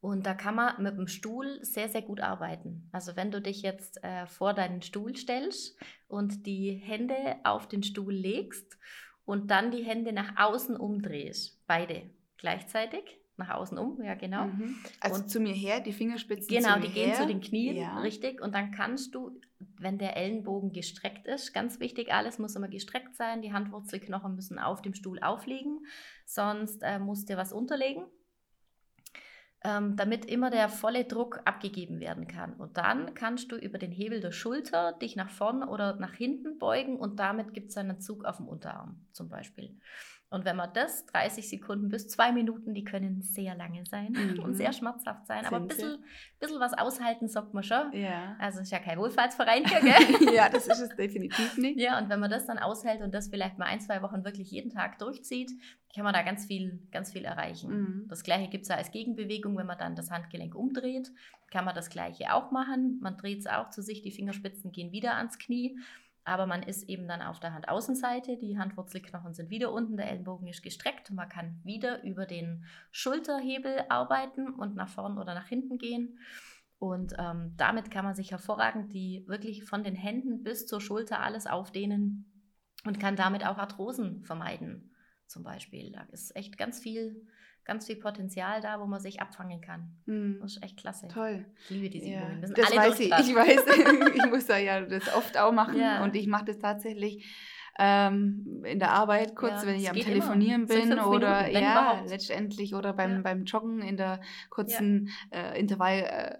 Speaker 3: Und da kann man mit dem Stuhl sehr, sehr gut arbeiten. Also wenn du dich jetzt äh, vor deinen Stuhl stellst und die Hände auf den Stuhl legst und dann die Hände nach außen umdrehst, beide gleichzeitig, nach außen um, ja genau.
Speaker 1: Mhm. Also
Speaker 3: Und-
Speaker 1: zu mir her, die Fingerspitzen
Speaker 3: Genau,
Speaker 1: zu
Speaker 3: die
Speaker 1: mir
Speaker 3: gehen
Speaker 1: her.
Speaker 3: zu den Knien,
Speaker 1: Ja.
Speaker 3: richtig. Und dann kannst du, wenn der Ellenbogen gestreckt ist, ganz wichtig, alles muss immer gestreckt sein. Die Handwurzelknochen müssen auf dem Stuhl aufliegen, sonst äh, musst du was unterlegen, ähm, damit immer der volle Druck abgegeben werden kann. Und dann kannst du über den Hebel der Schulter dich nach vorn oder nach hinten beugen und damit gibt es einen Zug auf dem Unterarm zum Beispiel. Und wenn man das 30 Sekunden bis zwei Minuten, die können sehr lange sein
Speaker 1: Mhm.
Speaker 3: und sehr schmerzhaft sein, aber ein
Speaker 1: Sind
Speaker 3: bisschen, bisschen was aushalten, sagt man schon.
Speaker 1: Ja.
Speaker 3: Also ist ja kein Wohlfahrtsverein hier, gell?
Speaker 1: ja, das ist es definitiv nicht.
Speaker 3: ja, und wenn man das dann aushält und das vielleicht mal ein, zwei Wochen wirklich jeden Tag durchzieht, kann man da ganz viel, ganz viel erreichen.
Speaker 1: Mhm.
Speaker 3: Das gleiche gibt es ja als Gegenbewegung, wenn man dann das Handgelenk umdreht, kann man das gleiche auch machen. Man dreht es auch zu sich, die Fingerspitzen gehen wieder ans Knie. Aber man ist eben dann auf der Handaußenseite, die Handwurzelknochen sind wieder unten, der Ellenbogen ist gestreckt man kann wieder über den Schulterhebel arbeiten und nach vorn oder nach hinten gehen. Und ähm, damit kann man sich hervorragend die wirklich von den Händen bis zur Schulter alles aufdehnen und kann damit auch Arthrosen vermeiden, zum Beispiel. Da ist echt ganz viel, ganz viel Potenzial da, wo man sich abfangen kann.
Speaker 1: Mhm.
Speaker 3: Das ist echt klasse.
Speaker 1: Toll.
Speaker 3: Ich liebe diese
Speaker 1: Ja.
Speaker 3: Übungen. Wir sind
Speaker 1: Das weiß ich. Ich weiß, ich muss da ja das oft auch machen
Speaker 3: Ja.
Speaker 1: und ich mache das tatsächlich ähm, in der Arbeit kurz,
Speaker 3: Ja,
Speaker 1: wenn ich am Telefonieren
Speaker 3: immer.
Speaker 1: Bin oder
Speaker 3: Minuten, wenn
Speaker 1: ja,
Speaker 3: überhaupt.
Speaker 1: letztendlich oder beim,
Speaker 3: Ja.
Speaker 1: beim Joggen in der kurzen äh, Intervall äh,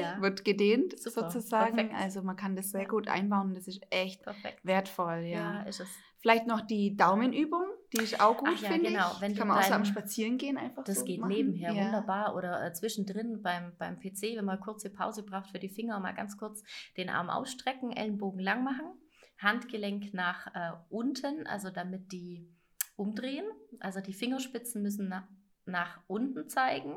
Speaker 3: Ja.
Speaker 1: wird gedehnt
Speaker 3: Super,
Speaker 1: sozusagen.
Speaker 3: perfekt.
Speaker 1: Also man kann das sehr
Speaker 3: Ja.
Speaker 1: gut einbauen und das ist echt
Speaker 3: Perfekt.
Speaker 1: wertvoll,
Speaker 3: Ja,
Speaker 1: ja.
Speaker 3: ist es.
Speaker 1: Vielleicht noch die Daumenübung, die ist auch gut,
Speaker 3: Ach ja,
Speaker 1: finde
Speaker 3: genau. Wenn
Speaker 1: kann man auch so am Spazierengehen einfach
Speaker 3: Das
Speaker 1: so
Speaker 3: geht
Speaker 1: machen.
Speaker 3: nebenher
Speaker 1: ja.
Speaker 3: wunderbar oder äh, zwischendrin beim, beim PC, wenn man kurze Pause braucht für die Finger, mal ganz kurz den Arm ausstrecken, Ellenbogen lang machen, Handgelenk nach äh, unten, also damit die umdrehen. Also die Fingerspitzen müssen nach, nach unten zeigen,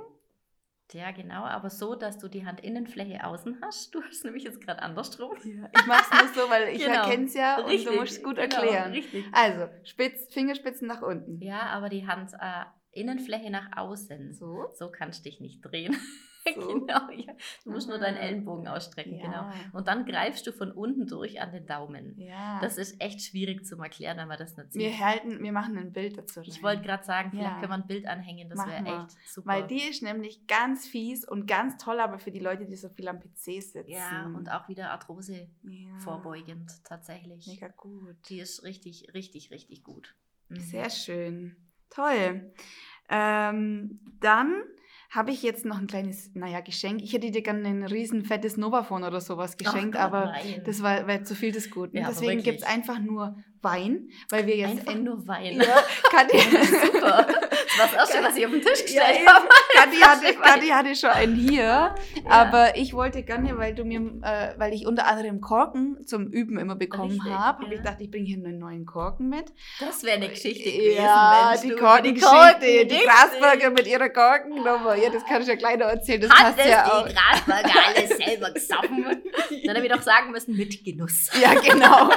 Speaker 3: Ja, genau, aber so, dass du die Handinnenfläche außen hast. Du hast nämlich jetzt gerade andersrum.
Speaker 1: Ja, ich mache es nur so, weil ich
Speaker 3: Genau.
Speaker 1: erkenne es ja
Speaker 3: Richtig,
Speaker 1: und du musst es gut
Speaker 3: genau,
Speaker 1: erklären.
Speaker 3: richtig.
Speaker 1: Also, Spitz, Fingerspitzen nach unten.
Speaker 3: Ja, aber die Handinnenfläche nach außen.
Speaker 1: So.
Speaker 3: So kannst du dich nicht drehen.
Speaker 1: So.
Speaker 3: genau, ja. Du musst nur deinen. Ellenbogen ausstrecken,
Speaker 1: Ja.
Speaker 3: genau. Und dann greifst du von unten durch an den Daumen.
Speaker 1: Ja.
Speaker 3: Das ist echt schwierig zu erklären, wenn man das nicht
Speaker 1: wir
Speaker 3: sieht.
Speaker 1: halten, wir machen ein Bild dazu.
Speaker 3: Ich
Speaker 1: rein.
Speaker 3: wollte gerade sagen, vielleicht
Speaker 1: Ja.
Speaker 3: können wir ein Bild anhängen, das wäre
Speaker 1: wir.
Speaker 3: echt super.
Speaker 1: Weil die ist nämlich ganz fies und ganz toll, aber für die Leute, die so viel am PC sitzen.
Speaker 3: ja, und auch wieder Arthrose vorbeugend tatsächlich.
Speaker 1: Mega gut.
Speaker 3: Die ist richtig, richtig, richtig gut. Mhm.
Speaker 1: Sehr schön. Toll. Ähm, dann habe ich jetzt noch ein kleines, naja, Geschenk. Ich hätte dir gerne ein riesen fettes Novaphone oder sowas geschenkt,
Speaker 3: Ach
Speaker 1: aber
Speaker 3: nein.
Speaker 1: das war, war zu viel des Guten.
Speaker 3: Ja,
Speaker 1: Deswegen gibt es einfach nur Wein, weil wir jetzt
Speaker 3: Einfach nur Wein.
Speaker 1: Ja, Kathi,
Speaker 3: Super. Das war das Erste, was ich auf den Tisch
Speaker 1: Ja,
Speaker 3: gestellt
Speaker 1: eben.
Speaker 3: habe.
Speaker 1: Kathi, hatte. Kathi hatte schon einen hier,
Speaker 3: Ja.
Speaker 1: aber ich wollte gerne, weil du mir, äh, weil ich unter anderem Korken zum Üben immer bekommen habe, habe
Speaker 3: ja.
Speaker 1: ich gedacht, ich bringe hier einen neuen Korken mit.
Speaker 3: Das wäre eine Geschichte gewesen,
Speaker 1: Ja,
Speaker 3: Mensch,
Speaker 1: die Korkengeschichte,
Speaker 3: Korken,
Speaker 1: die. Grasburger mit ihrer Korkennummer. Ja, das kann ich ja gleich noch erzählen, das
Speaker 3: Hat
Speaker 1: passt
Speaker 3: es
Speaker 1: ja
Speaker 3: die
Speaker 1: auch.
Speaker 3: Grasburger alles selber gesoffen? Dann habe ich doch sagen müssen, mit Genuss.
Speaker 1: Ja, genau.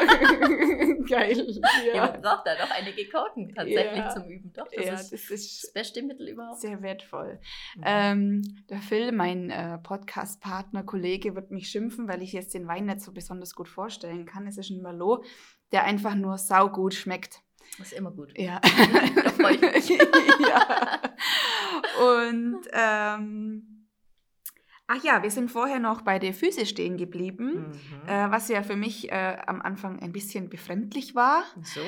Speaker 1: Geil.
Speaker 3: Ja.
Speaker 1: Ja,
Speaker 3: man braucht da doch einige Korken tatsächlich
Speaker 1: Ja.
Speaker 3: zum Üben. Doch, das
Speaker 1: ja
Speaker 3: ist
Speaker 1: das
Speaker 3: das
Speaker 1: ist
Speaker 3: beste Mittel überhaupt.
Speaker 1: sehr wertvoll.
Speaker 3: Mhm.
Speaker 1: Ähm, der Phil, mein äh, Podcast-Partner, Kollege, wird mich schimpfen, weil ich jetzt den Wein nicht so besonders gut vorstellen kann. Es ist ein Merlot, der einfach nur saugut schmeckt.
Speaker 3: Das ist immer gut.
Speaker 1: Ja.
Speaker 3: Da freu ich mich.
Speaker 1: ja. Und ähm, ach ja, wir sind vorher noch bei der Füße stehen geblieben.
Speaker 3: Mhm.
Speaker 1: Äh, was ja für mich äh, am Anfang ein bisschen befremdlich war.
Speaker 3: so.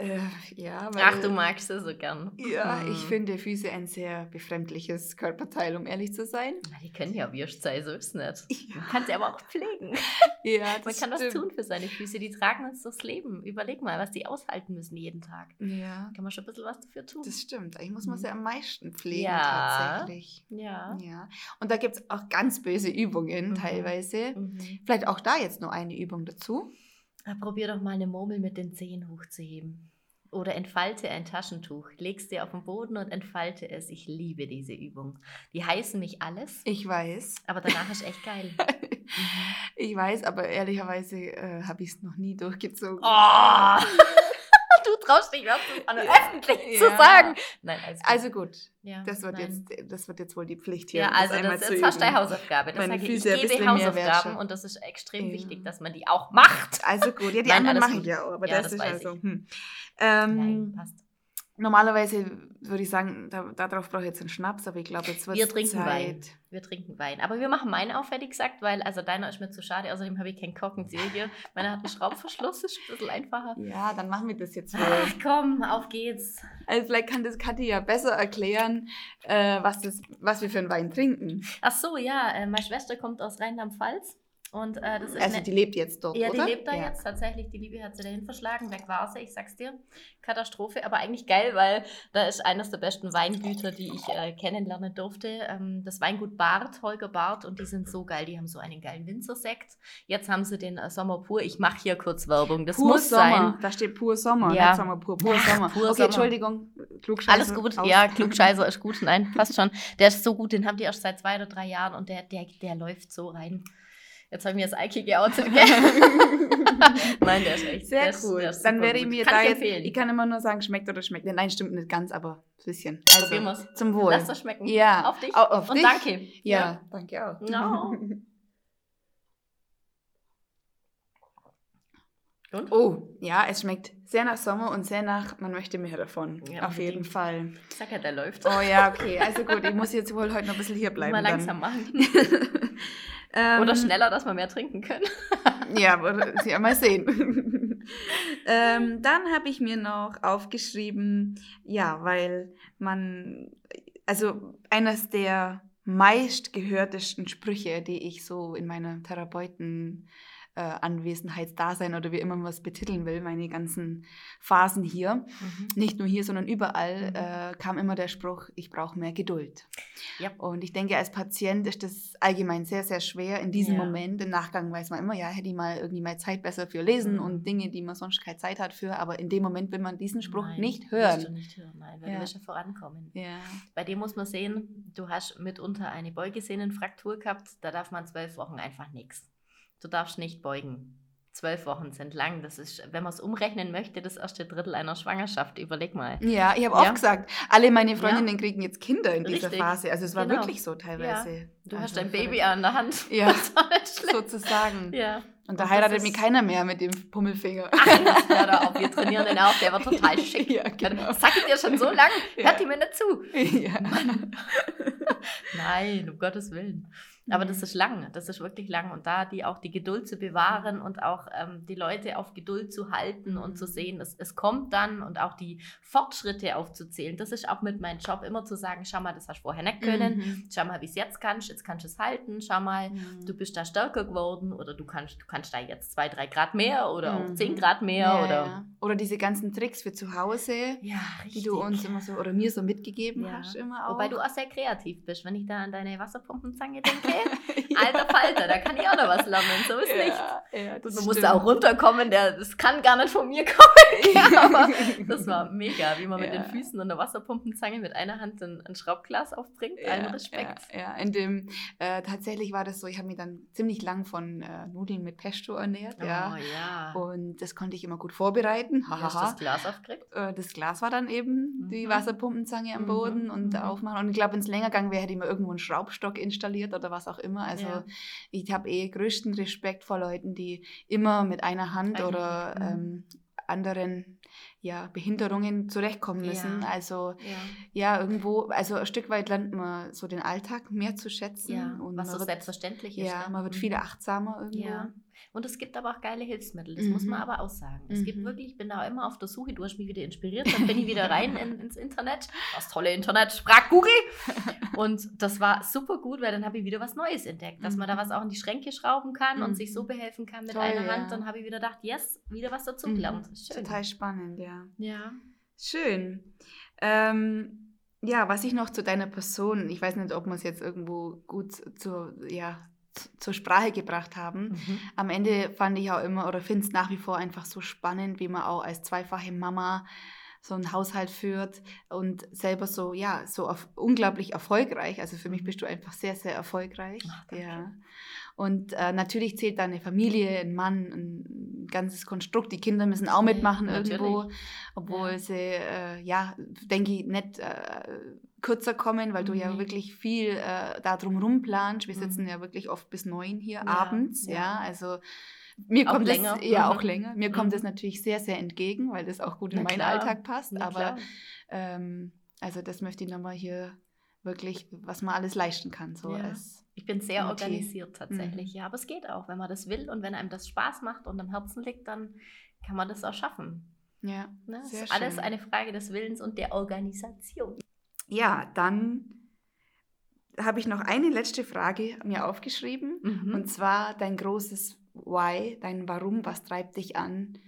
Speaker 1: Äh, ja, weil,
Speaker 3: Ach, du magst es so gern.
Speaker 1: Ja,
Speaker 3: Mhm.
Speaker 1: ich finde Füße ein sehr befremdliches Körperteil, um ehrlich zu sein.
Speaker 3: Die können ja Würst sein, so ist es nicht.
Speaker 1: Ja.
Speaker 3: Man kann sie aber auch pflegen.
Speaker 1: Ja,
Speaker 3: Man
Speaker 1: das
Speaker 3: kann was
Speaker 1: stimmt.
Speaker 3: tun für seine Füße. Die tragen uns durchs Leben. Überleg mal, was die aushalten müssen jeden Tag.
Speaker 1: Ja,
Speaker 3: Kann man schon ein bisschen was dafür tun.
Speaker 1: das stimmt. Eigentlich muss man sie am meisten pflegen,
Speaker 3: Ja.
Speaker 1: tatsächlich.
Speaker 3: ja.
Speaker 1: Ja. Und da gibt es auch ganz böse Übungen
Speaker 3: Mhm.
Speaker 1: teilweise.
Speaker 3: Mhm.
Speaker 1: Vielleicht auch da jetzt nur eine Übung dazu.
Speaker 3: Probier doch mal eine Murmel mit den Zehen hochzuheben. Oder entfalte ein Taschentuch. Legst dir auf den Boden und entfalte es. Ich liebe diese Übung. Die heißen nicht alles,
Speaker 1: Ich weiß.
Speaker 3: aber danach ist echt geil. Mhm.
Speaker 1: Ich weiß, aber ehrlicherweise äh, habe ich es noch nie durchgezogen.
Speaker 3: Oh! du traust dich überhaupt nicht an,
Speaker 1: Ja.
Speaker 3: öffentlich zu
Speaker 1: Ja.
Speaker 3: sagen. Nein, gut.
Speaker 1: Also gut,
Speaker 3: ja,
Speaker 1: das wird,
Speaker 3: nein.
Speaker 1: jetzt, das wird jetzt wohl die Pflicht hier.
Speaker 3: Ja, also das,
Speaker 1: zu
Speaker 3: hast du
Speaker 1: üben.
Speaker 3: deine Hausaufgabe. Das
Speaker 1: Meine
Speaker 3: sage ich, ich gebe Hausaufgaben und das ist extrem wichtig, dass man die auch macht.
Speaker 1: Also gut, ja, die
Speaker 3: Nein,
Speaker 1: anderen mache ich ja auch, aber das,
Speaker 3: das
Speaker 1: ist also. Hm. Ähm,
Speaker 3: Nein, passt.
Speaker 1: Normalerweise würde ich sagen, da, darauf brauche ich jetzt einen Schnaps, aber ich glaube, jetzt wird
Speaker 3: Wir
Speaker 1: es
Speaker 3: trinken
Speaker 1: Zeit.
Speaker 3: Wein. Wir trinken Wein. Aber wir machen meinen auf, hätte ich gesagt, weil also deiner ist mir zu schade. Außerdem habe ich keinen Korkenzieher hier. Meiner hat einen Schraubverschluss, ist ein bisschen einfacher.
Speaker 1: Ja, dann machen wir das jetzt wohl.
Speaker 3: Ach, komm, auf geht's.
Speaker 1: Also vielleicht kann das Kathi ja besser erklären, äh, was, das, was wir für einen Wein trinken.
Speaker 3: Ach so, ja, äh, meine Schwester kommt aus Rheinland-Pfalz. Und äh, das ist
Speaker 1: Also
Speaker 3: eine-
Speaker 1: die lebt jetzt dort,
Speaker 3: Ja,
Speaker 1: oder?
Speaker 3: die lebt da
Speaker 1: ja.
Speaker 3: jetzt tatsächlich. Die Liebe hat sie dahin verschlagen. Weg war sie, ich sag's dir. Katastrophe, aber eigentlich geil, weil da ist eines der besten Weingüter, die ich äh, kennenlernen durfte. Ähm, das Weingut Barth, Holger Barth, und die sind so geil. Die haben so einen geilen Winzersekt. Jetzt haben sie den äh, Sommer pur. Ich mache hier kurz Werbung. Das
Speaker 1: Pur
Speaker 3: muss
Speaker 1: Sommer.
Speaker 3: sein.
Speaker 1: Da steht pur Sommer,
Speaker 3: Ja.
Speaker 1: Sommer pur. Pur
Speaker 3: Ach,
Speaker 1: Sommer.
Speaker 3: pur
Speaker 1: okay,
Speaker 3: Sommer.
Speaker 1: Entschuldigung. Klugscheiße.
Speaker 3: Alles gut,
Speaker 1: Aus-
Speaker 3: ja, Klugscheißer ist gut. Nein, passt schon. Der ist so gut, den haben die erst seit zwei oder drei Jahren und der, der, der läuft so rein. Jetzt haben wir das Eiki geoutet, gell? Nein, der ist echt
Speaker 1: Sehr
Speaker 3: der
Speaker 1: cool.
Speaker 3: ist
Speaker 1: Dann werde ich
Speaker 3: gut.
Speaker 1: mir
Speaker 3: Kann
Speaker 1: da
Speaker 3: ich
Speaker 1: jetzt,
Speaker 3: empfehlen.
Speaker 1: ich kann immer nur sagen, schmeckt oder schmeckt. Nein, stimmt nicht ganz, aber ein bisschen.
Speaker 3: Probieren
Speaker 1: Also,
Speaker 3: wir's.
Speaker 1: zum Wohl.
Speaker 3: Lass das schmecken.
Speaker 1: Ja.
Speaker 3: Auf dich.
Speaker 1: Au- auf
Speaker 3: und
Speaker 1: dich?
Speaker 3: danke.
Speaker 1: Ja, danke auch.
Speaker 3: No. Und?
Speaker 1: Oh, ja, es schmeckt sehr nach Sommer und sehr nach, man möchte mehr davon.
Speaker 3: Ja,
Speaker 1: Auf jeden
Speaker 3: unbedingt.
Speaker 1: Fall.
Speaker 3: Ich sag ja, der läuft.
Speaker 1: Oh ja, okay. Also gut, ich muss jetzt wohl heute noch ein bisschen hier bleiben.
Speaker 3: Mal
Speaker 1: dann.
Speaker 3: langsam machen.
Speaker 1: ähm,
Speaker 3: Oder schneller, dass wir mehr trinken können.
Speaker 1: Ja, ja, mal sehen. ähm, dann habe ich mir noch aufgeschrieben, ja, weil man, also eines der meistgehörtesten Sprüche, die ich so in meiner Therapeuten äh, Anwesenheitsdasein oder wie immer man es betiteln will, meine ganzen Phasen hier. Mhm. Nicht nur hier, sondern überall mhm. äh, kam immer der Spruch, ich brauche mehr Geduld. Ja. Und ich denke, als Patient ist das allgemein sehr, sehr schwer in diesem ja. Moment. Im Nachgang weiß man immer, ja, hätte ich mal irgendwie mal Zeit besser für Lesen mhm. und Dinge, die man sonst keine Zeit hat für. Aber in dem Moment will man diesen Spruch nein, nicht hören.
Speaker 3: Du nicht hören, nein, weil ja. du willst ja vorankommen. Ja. Bei dem muss man sehen, du hast mitunter eine Beugesehnenfraktur gehabt, da darf man zwölf Wochen einfach nichts. Du darfst nicht beugen. Zwölf Wochen sind lang. Das ist, wenn man es umrechnen möchte, das erste Drittel einer Schwangerschaft. Überleg mal.
Speaker 1: Ja, ich habe ja. oft gesagt, alle meine Freundinnen ja. kriegen jetzt Kinder in dieser Richtig. Phase. Also es war genau. wirklich so teilweise.
Speaker 3: Ja. Du also hast dein Baby an der Hand.
Speaker 1: Ja, sozusagen. Ja. Und da und heiratet mich keiner mehr mit dem Pummelfinger.
Speaker 3: Ach, ja, da auch. Wir trainieren den auch. Der wird total schick. Ja, genau. Sag ich dir schon so lang. Hört ja. die mir nicht zu. Ja. Nein, um Gottes Willen. Aber das mhm. ist lang, das ist wirklich lang. Und da die auch die Geduld zu bewahren und auch ähm, die Leute auf Geduld zu halten und zu mhm. sehen, es, es kommt dann und auch die Fortschritte aufzuzählen. Das ist auch mit meinem Job immer zu sagen, schau mal, das hast du vorher nicht können. Mhm. Schau mal, wie es jetzt kannst. Jetzt kannst du es halten. Schau mal, mhm. du bist da stärker geworden oder du kannst, du kannst da jetzt zwei, drei Grad mehr oder mhm. auch zehn Grad mehr. Ja, oder, ja.
Speaker 1: oder diese ganzen Tricks für zu Hause,
Speaker 3: ja,
Speaker 1: die du uns immer so oder mir so mitgegeben hast.
Speaker 3: Immer auch. Wobei du auch sehr kreativ bist, wenn ich da an deine Wasserpumpenzange denke. Alter Falter, da kann ich auch noch was lernen, so ist ja, nicht. Ja, man muss da auch runterkommen, der, das kann gar nicht von mir kommen. ja, aber das war mega, wie man mit den Füßen und der Wasserpumpenzange mit einer Hand ein, ein Schraubglas aufbringt. Allen Respekt.
Speaker 1: Ja, in dem, äh, tatsächlich war das so, ich habe mich dann ziemlich lang von äh, Nudeln mit Pesto ernährt. Oh, ja. ja. Und das konnte ich immer gut vorbereiten.
Speaker 3: Wie hast du das Glas aufgekriegt?
Speaker 1: Äh, das Glas war dann eben mhm. die Wasserpumpenzange am Boden mhm. und mhm. aufmachen. Und ich glaube, wenn es länger gegangen wäre, hätte ich mir irgendwo einen Schraubstock installiert oder was auch immer. Also ja. ich habe eh größten Respekt vor Leuten, die immer mit einer Hand Eigentlich. oder mhm. ähm, anderen ja, Behinderungen zurechtkommen müssen. Ja. Also ja. ja. irgendwo, also ein Stück weit lernt man so den Alltag mehr zu schätzen.
Speaker 3: Ja, und was so wird, selbstverständlich
Speaker 1: ist. Ja, man wird viel mhm. achtsamer irgendwo.
Speaker 3: Und es gibt aber auch geile Hilfsmittel, das mhm. muss man mhm. aber auch sagen. Es mhm. gibt wirklich, ich bin da immer auf der Suche, du hast mich wieder inspiriert, dann bin ich wieder rein in, ins Internet, das tolle Internet, frag Google. Und das war super gut, weil dann habe ich wieder was Neues entdeckt, dass man da was auch in die Schränke schrauben kann mhm. und sich so behelfen kann mit Toll, einer Hand. Ja. Dann habe ich wieder gedacht, yes, wieder was dazu gelernt.
Speaker 1: Schön. Total spannend, ja.
Speaker 3: Ja.
Speaker 1: Schön. Ähm, ja, was ich noch zu deiner Person, ich weiß nicht, ob man es jetzt irgendwo gut zu, ja, zur Sprache gebracht haben. Mhm. Am Ende fand ich auch immer oder finde es nach wie vor einfach so spannend, wie man auch als zweifache Mama so einen Haushalt führt und selber so, ja, so unglaublich erfolgreich. Also für mich mhm. bist du einfach sehr, sehr erfolgreich. Ach, ja. Und äh, natürlich zählt da eine Familie, ein Mann, ein ganzes Konstrukt. Die Kinder müssen auch mitmachen ja, irgendwo, obwohl ja. sie, äh, ja, denke ich, nicht äh, kürzer kommen, weil mhm. du ja mhm. wirklich viel äh, da drumherum planst. Wir sitzen mhm. ja wirklich oft bis neun hier ja, abends, ja. ja. Also mir auch kommt länger. Das, ja, mhm. auch länger. Mir mhm. kommt das natürlich sehr, sehr entgegen, weil das auch gut in Na meinen klar. Alltag passt. Na aber ähm, also das möchte ich nochmal hier wirklich, was man alles leisten kann. So ja.
Speaker 3: ich bin sehr Motiv. organisiert tatsächlich, mhm. ja, aber es geht auch, wenn man das will und wenn einem das Spaß macht und am Herzen liegt, dann kann man das auch schaffen.
Speaker 1: Ja,
Speaker 3: ne? sehr ist schön. alles eine Frage des Willens und der Organisation.
Speaker 1: Ja, dann habe ich noch eine letzte Frage mir aufgeschrieben. Mhm. Und zwar dein großes Why, dein Warum, was treibt dich an?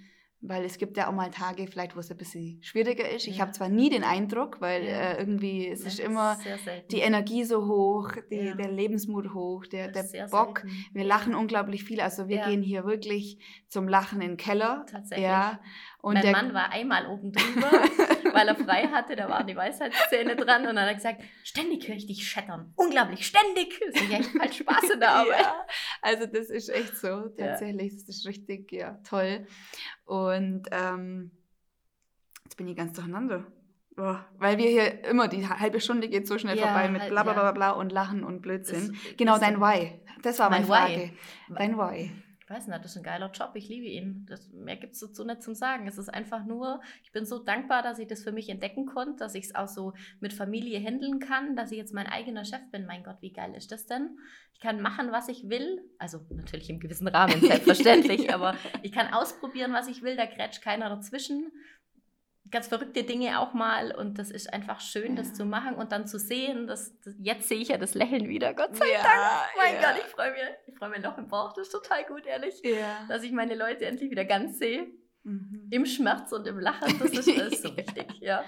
Speaker 1: Weil es gibt ja auch mal Tage, vielleicht, wo es ein bisschen schwieriger ist. Ich ja. habe zwar nie den Eindruck, weil ja. äh, irgendwie es ist immer die Energie so hoch, die, ja. der Lebensmut hoch, der, der Bock. Selten. Wir lachen unglaublich viel. Also wir gehen hier wirklich zum Lachen in den Keller.
Speaker 3: Tatsächlich. Ja. Und mein Mann war einmal oben drüber, weil er frei hatte, da waren die Weisheitszähne dran und dann hat er gesagt, ständig höre ich dich schettern. Unglaublich, ständig. Das ist echt halt Spaß in der Arbeit. Ja,
Speaker 1: also das ist echt so, tatsächlich. Ja. Das ist richtig, ja, toll. Und ähm, jetzt bin ich ganz durcheinander. Weil wir hier immer, die halbe Stunde geht so schnell ja, vorbei mit bla bla bla bla und Lachen und Blödsinn. Das, genau, dein Why. Das war meine Frage. Why. Dein Why
Speaker 3: weiß nicht, das ist ein geiler Job, ich liebe ihn. Das, mehr gibt es dazu nicht zum Sagen. Es ist einfach nur, ich bin so dankbar, dass ich das für mich entdecken konnte, dass ich es auch so mit Familie handeln kann, dass ich jetzt mein eigener Chef bin. Mein Gott, wie geil ist das denn? Ich kann machen, was ich will. Also natürlich im gewissen Rahmen, selbstverständlich, aber ich kann ausprobieren, was ich will. Da grätscht keiner dazwischen ganz verrückte Dinge auch mal und das ist einfach schön, ja. das zu machen und dann zu sehen, dass, dass, jetzt sehe ich ja das Lächeln wieder, Gott sei ja, Dank. Mein ja. Gott, ich freue mich, freue mein Loch im Bauch, das ist total gut, ehrlich.
Speaker 1: Ja.
Speaker 3: Dass ich meine Leute endlich wieder ganz sehe.
Speaker 1: Mhm.
Speaker 3: Im Schmerz und im Lachen, das ist, das ist so wichtig, ja.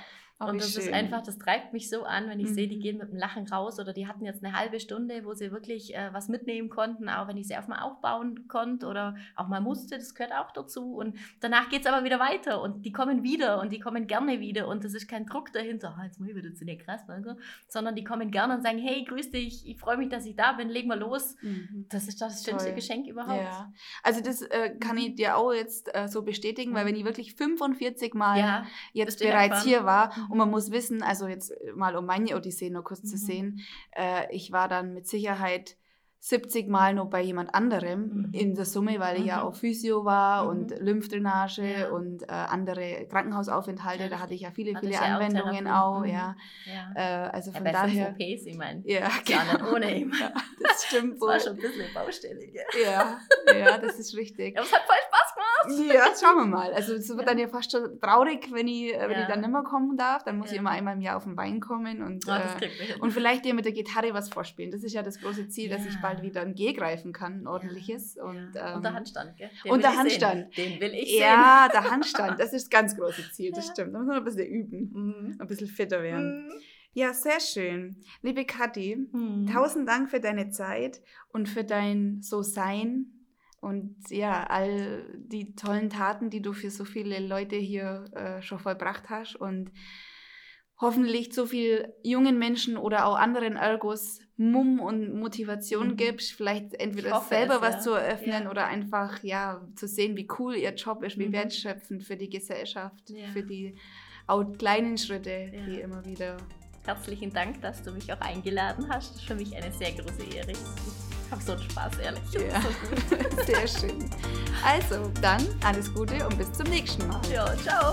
Speaker 1: Oh,
Speaker 3: und das ist
Speaker 1: schön.
Speaker 3: einfach, das treibt mich so an, wenn ich sehe, die
Speaker 1: Mhm.
Speaker 3: gehen mit dem Lachen raus oder die hatten jetzt eine halbe Stunde, wo sie wirklich äh, was mitnehmen konnten, auch wenn ich sie auf mal aufbauen konnte oder auch mal musste, das gehört auch dazu. Und danach geht es aber wieder weiter und die kommen wieder und die kommen gerne wieder und das ist kein Druck dahinter, ah, jetzt muss ich wieder zu dir krass, machen, sondern die kommen gerne und sagen, hey, grüß dich, ich freue mich, dass ich da bin, leg mal los.
Speaker 1: Mhm.
Speaker 3: Das ist das schönste
Speaker 1: Toll.
Speaker 3: Geschenk überhaupt.
Speaker 1: Ja, also das äh, kann ich dir auch jetzt äh, so bestätigen, weil
Speaker 3: Mhm.
Speaker 1: wenn ich wirklich 45 Mal
Speaker 3: Ja,
Speaker 1: jetzt bereits hier war
Speaker 3: Mhm.
Speaker 1: Und man muss wissen, also jetzt mal um meine Odyssee noch kurz zu
Speaker 3: Mhm.
Speaker 1: sehen, äh, ich war dann mit Sicherheit 70 Mal noch bei jemand anderem
Speaker 3: Mhm.
Speaker 1: in der Summe, weil ich ja
Speaker 3: Mhm.
Speaker 1: auch Physio war
Speaker 3: Mhm.
Speaker 1: und Lymphdrainage
Speaker 3: Ja.
Speaker 1: und äh, andere Krankenhausaufenthalte, da hatte ich ja viele,
Speaker 3: Hatte
Speaker 1: viele
Speaker 3: ja auch
Speaker 1: Anwendungen
Speaker 3: Therapie.
Speaker 1: auch,
Speaker 3: Mhm.
Speaker 1: ja.
Speaker 3: ja.
Speaker 1: Äh, also
Speaker 3: ja
Speaker 1: von daher,
Speaker 3: OPs, ich meine,
Speaker 1: ja,
Speaker 3: ja
Speaker 1: genau.
Speaker 3: ohne immer.
Speaker 1: Ja, das stimmt
Speaker 3: Das
Speaker 1: wohl.
Speaker 3: war schon ein bisschen. Gell?
Speaker 1: Ja, ja, das ist richtig.
Speaker 3: Ja, aber es hat voll
Speaker 1: Ja, schauen wir mal. Also es wird
Speaker 3: Ja.
Speaker 1: dann ja fast schon traurig, wenn ich, äh, wenn
Speaker 3: Ja.
Speaker 1: ich dann nicht mehr kommen darf. Dann muss ich
Speaker 3: Ja.
Speaker 1: immer einmal im Jahr auf den Wein kommen und,
Speaker 3: das
Speaker 1: äh, und vielleicht dir mit der Gitarre was vorspielen. Das ist ja das große Ziel, dass ich bald wieder ein G greifen kann, ein ordentliches. Und, ähm,
Speaker 3: und der Handstand, gell?
Speaker 1: und
Speaker 3: will
Speaker 1: der
Speaker 3: ich
Speaker 1: Handstand.
Speaker 3: Sehen. Den will ich
Speaker 1: Ja, der Handstand, das ist das ganz große Ziel, das stimmt. Da muss man ein bisschen üben,
Speaker 3: sehen.
Speaker 1: ein bisschen fitter werden.
Speaker 3: Mhm.
Speaker 1: Ja, sehr schön. Liebe Kathi,
Speaker 3: Mhm.
Speaker 1: Tausend Dank für deine Zeit und für dein So-Sein und ja, all die tollen Taten, die du für so viele Leute hier äh, schon vollbracht hast und hoffentlich so viel jungen Menschen oder auch anderen Ergos Mumm und Motivation
Speaker 3: Mhm.
Speaker 1: gibst, vielleicht
Speaker 3: Ich
Speaker 1: entweder selber
Speaker 3: es,
Speaker 1: was
Speaker 3: ja.
Speaker 1: zu eröffnen
Speaker 3: Ja.
Speaker 1: oder einfach ja zu sehen, wie cool ihr Job ist, wie
Speaker 3: Mhm.
Speaker 1: wertschöpfend für die Gesellschaft,
Speaker 3: Ja.
Speaker 1: für die auch kleinen Schritte, die immer wieder
Speaker 3: Herzlichen Dank, dass du mich auch eingeladen hast. Das ist für mich eine sehr große Ehre. Habe so einen Spaß, ehrlich.
Speaker 1: Ja.
Speaker 3: so.
Speaker 1: Sehr schön. Also, dann alles Gute und bis zum nächsten Mal.
Speaker 3: Ja, ciao.